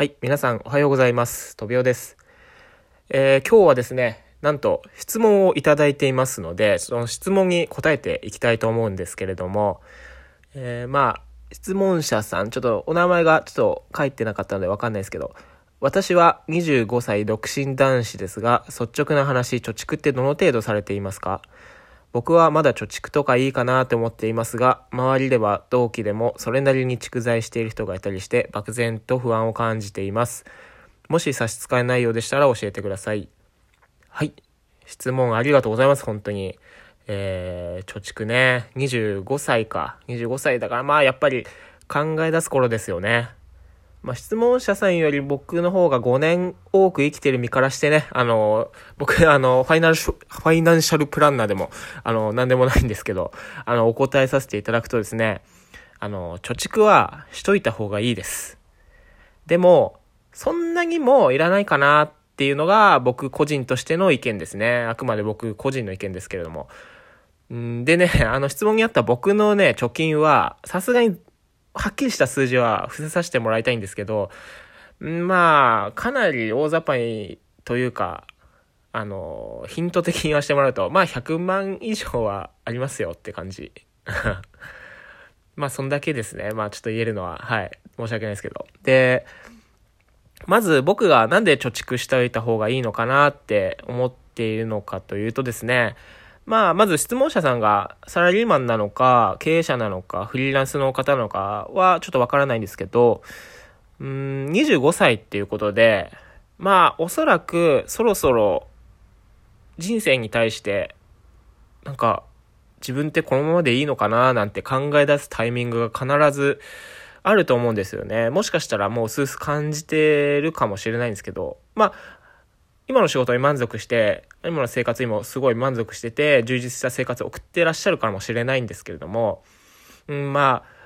はい、皆さんおはようございます。とびおです。えー今日はですね、なんと質問をいただいていますので、その質問に答えていきたいと思うんですけれども、えーまあ、質問者さん、ちょっとお名前がちょっと書いてなかったのでわかんないですけど、私は25歳独身男子ですが、率直な話、貯蓄ってどの程度されていますか？僕はまだ貯蓄とかいいかなと思っていますが、周りでは同期でもそれなりに蓄財している人がいたりして、漠然と不安を感じています。もし差し支えないようでしたら教えてください。はい。質問ありがとうございます、本当に。えー、貯蓄ね。25歳か。25歳だから、まあやっぱり考え出す頃ですよね。まあ、質問者さんより僕の方が5年多く生きてる身からしてね、あの、僕、あの、ファイナンシャル、ファイナンシャルプランナーでも、あの、なんでもないんですけど、あの、お答えさせていただくとですね、あの、貯蓄はしといた方がいいです。でも、そんなにもいらないかなっていうのが僕個人としての意見ですね。あくまで僕個人の意見ですけれども。んでね、あの質問にあった僕のね、貯金は、さすがにはっきりした数字は伏せさせてもらいたいんですけど、まあ、かなり大雑把にというか、あの、ヒント的に言わせてもらうと、まあ100万以上はありますよって感じ。まあそんだけですね。まあちょっと言えるのは、はい。申し訳ないですけど。で、まず僕がなんで貯蓄しておいた方がいいのかなって思っているのかというとですね、まあ、まず質問者さんがサラリーマンなのか、経営者なのか、フリーランスの方なのかはちょっとわからないんですけど、うーん、25歳っていうことで、まあ、おそらくそろそろ人生に対して、なんか、自分ってこのままでいいのかななんて考え出すタイミングが必ずあると思うんですよね。もしかしたらもうスース感じてるかもしれないんですけど、まあ、今の仕事に満足して、今の生活にもすごい満足してて、充実した生活を送ってらっしゃるかもしれないんですけれども、うん、まあ、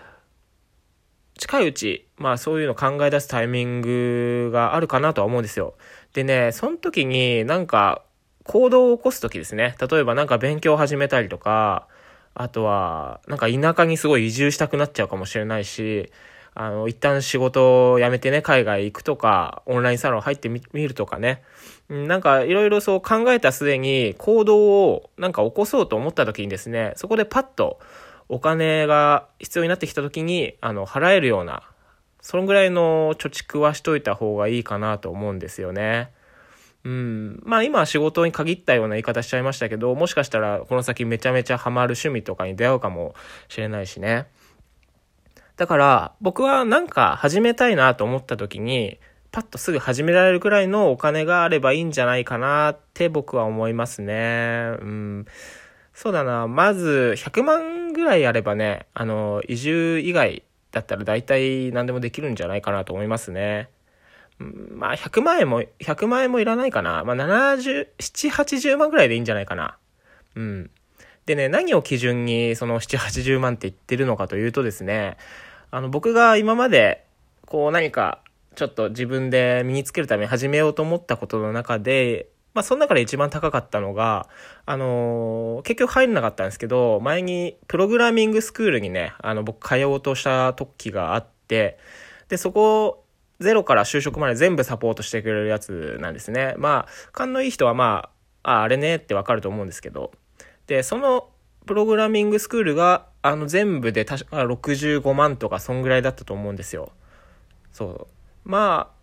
近いうち、まあそういうの考え出すタイミングがあるかなとは思うんですよ。でね、その時になんか行動を起こす時ですね。例えばなんか勉強を始めたりとか、あとは、なんか田舎にすごい移住したくなっちゃうかもしれないし、あの、一旦仕事を辞めてね、海外行くとか、オンラインサロン入ってみるとかね。なんかいろいろそう考えたすでに行動をなんか起こそうと思った時にですね、そこでパッとお金が必要になってきた時に、あの、払えるような、そのぐらいの貯蓄はしといた方がいいかなと思うんですよね。うん。まあ今は仕事に限ったような言い方しちゃいましたけど、もしかしたらこの先めちゃめちゃハマる趣味とかに出会うかもしれないしね。だから僕はなんか始めたいなと思った時に、パッとすぐ始められるくらいのお金があればいいんじゃないかなって僕は思いますね。うん。そうだな。まず100万ぐらいあればね、あの、移住以外だったら大体何でもできるんじゃないかなと思いますね。まあ100万円も、100万円もいらないかな。まあ70、7、80万ぐらいでいいんじゃないかな。うん。でね、何を基準にその7、80万って言ってるのかというとですね、あの僕が今までこう何かちょっと自分で身につけるために始めようと思ったことの中で、まあその中で一番高かったのが、あのー結局入んなかったんですけど、前にプログラミングスクールにね、あの僕通おうとした時があって、で、そこ、ゼロから就職まで全部サポートしてくれるやつなんですね。まあ、勘のいい人はまあ、あ、あれねってわかると思うんですけど、で、そのプログラミングスクールが、あの全部で確か65万とかそんぐらいだったと思うんですよ。そう。まあ、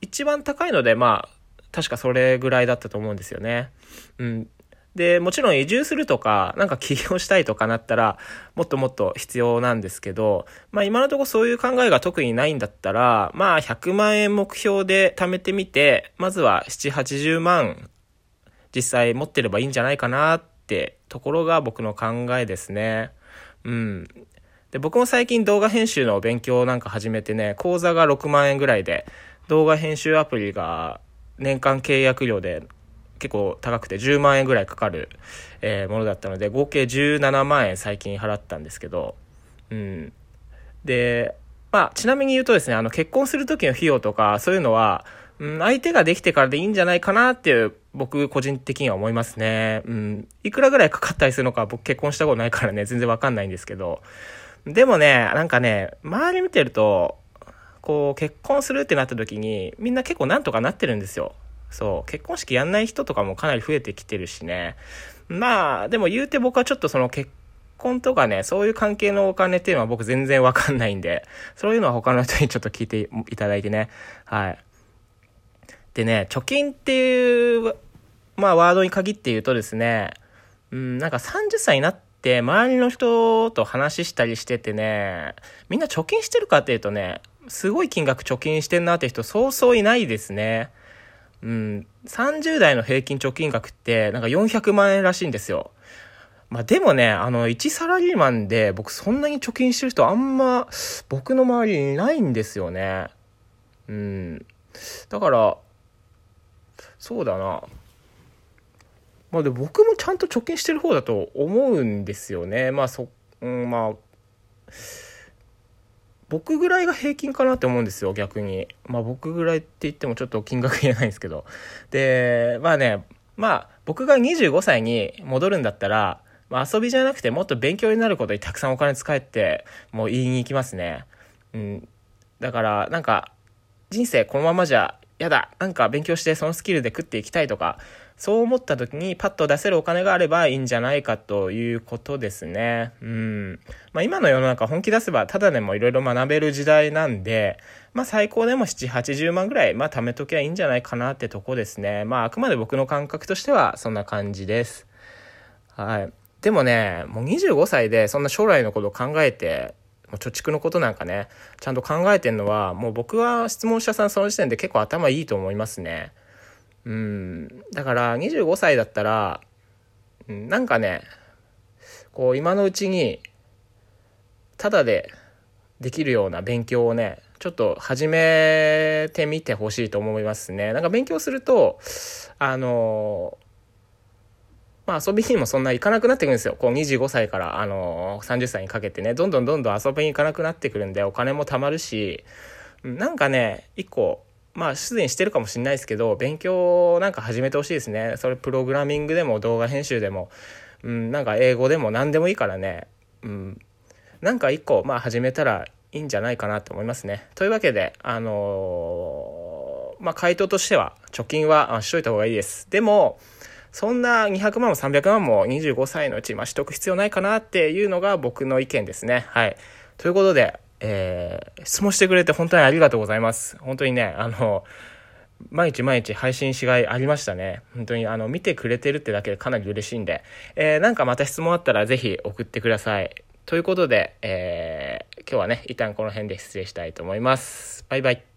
一番高いので、まあ、確かそれぐらいだったと思うんですよね。うん。で、もちろん移住するとか、なんか起業したいとかなったら、もっともっと必要なんですけど、まあ今のところそういう考えが特にないんだったら、まあ100万円目標で貯めてみて、まずは7、80万実際持ってればいいんじゃないかなってところが僕の考えですね。うん。で、僕も最近動画編集の勉強なんか始めてね、講座が6万円ぐらいで、動画編集アプリが年間契約料で結構高くて10万円ぐらいかかる、えものだったので、合計17万円最近払ったんですけど、うん。で、まあ、ちなみに言うとですね、あの、結婚する時の費用とか、そういうのは、うん、相手ができてからでいいんじゃないかなっていう、僕個人的には思いますね。うん。いくらぐらいかかったりするのか、僕結婚したことないからね、全然わかんないんですけど。でもね、なんかね、周り見てると、こう、結婚するってなった時に、みんな結構なんとかなってるんですよ。そう、結婚式やんない人とかもかなり増えてきてるしね。まあ、でも言うて僕はちょっとその結婚とかね、そういう関係のお金っていうのは僕全然わかんないんで、そういうのは他の人にちょっと聞いていただいてね。はい。でね、貯金っていう、まあワードに限って言うとですね、うん、なんか30歳になって、周りの人と話したりしててね、みんな貯金してるかっていうとね、すごい金額貯金してんなって人そうそういないですね。うん、30代の平均貯金額ってなんか400万円らしいんですよ。まあでもね、あの、1サラリーマンで僕そんなに貯金してる人あんま僕の周りにいないんですよね。うん。だから、そうだな。まあで僕もちゃんと貯金してる方だと思うんですよね。まあそ、うん、まあ、僕ぐらいが平均かなって思うんですよ、逆に。まあ僕ぐらいって言ってもちょっと金額言えないんですけど。で、まあね、まあ僕が25歳に戻るんだったら、まあ遊びじゃなくてもっと勉強になることにたくさんお金使えってもう言いに行きますね。うん。だからなんか人生このままじゃやだ、なんか勉強してそのスキルで食っていきたいとか、そう思った時にパッと出せるお金があればいいんじゃないかということですね。うん。まあ今の世の中本気出せばただでもいろいろ学べる時代なんで、まあ最高でも7、80万ぐらい、まあ貯めときゃいいんじゃないかなってとこですね。まああくまで僕の感覚としてはそんな感じです。はい。でもね、もう25歳でそんな将来のことを考えて、貯蓄のことなんかね、ちゃんと考えてんのは、もう僕は質問者さんその時点で結構頭いいと思いますね。うん。だから25歳だったら、なんかね、こう今のうちに、ただでできるような勉強をね、ちょっと始めてみてほしいと思いますね。なんか勉強すると、あのまあ遊びにもそんな行かなくなってくるんですよ。こう25歳からあの30歳にかけてね、どんどんどんどん遊びに行かなくなってくるんで、お金も貯まるし、なんかね、一個、まあすでにしてるかもしれないですけど、勉強なんか始めてほしいですね。それプログラミングでも動画編集でも、うん、なんか英語でも何でもいいからね、うん、なんか一個、まあ始めたらいいんじゃないかなと思いますね。というわけで、あのー、まあ回答としては、貯金はしといた方がいいです。でも、そんな200万も300万も25歳のうち、まあ、取得必要ないかなっていうのが僕の意見ですね。はい。ということで、えー、質問してくれて本当にありがとうございます。本当にね、あの、毎日毎日配信しがいありましたね。本当にあの、見てくれてるってだけでかなり嬉しいんで、えー、なんかまた質問あったらぜひ送ってください。ということで、えー、今日はね、一旦この辺で失礼したいと思います。バイバイ。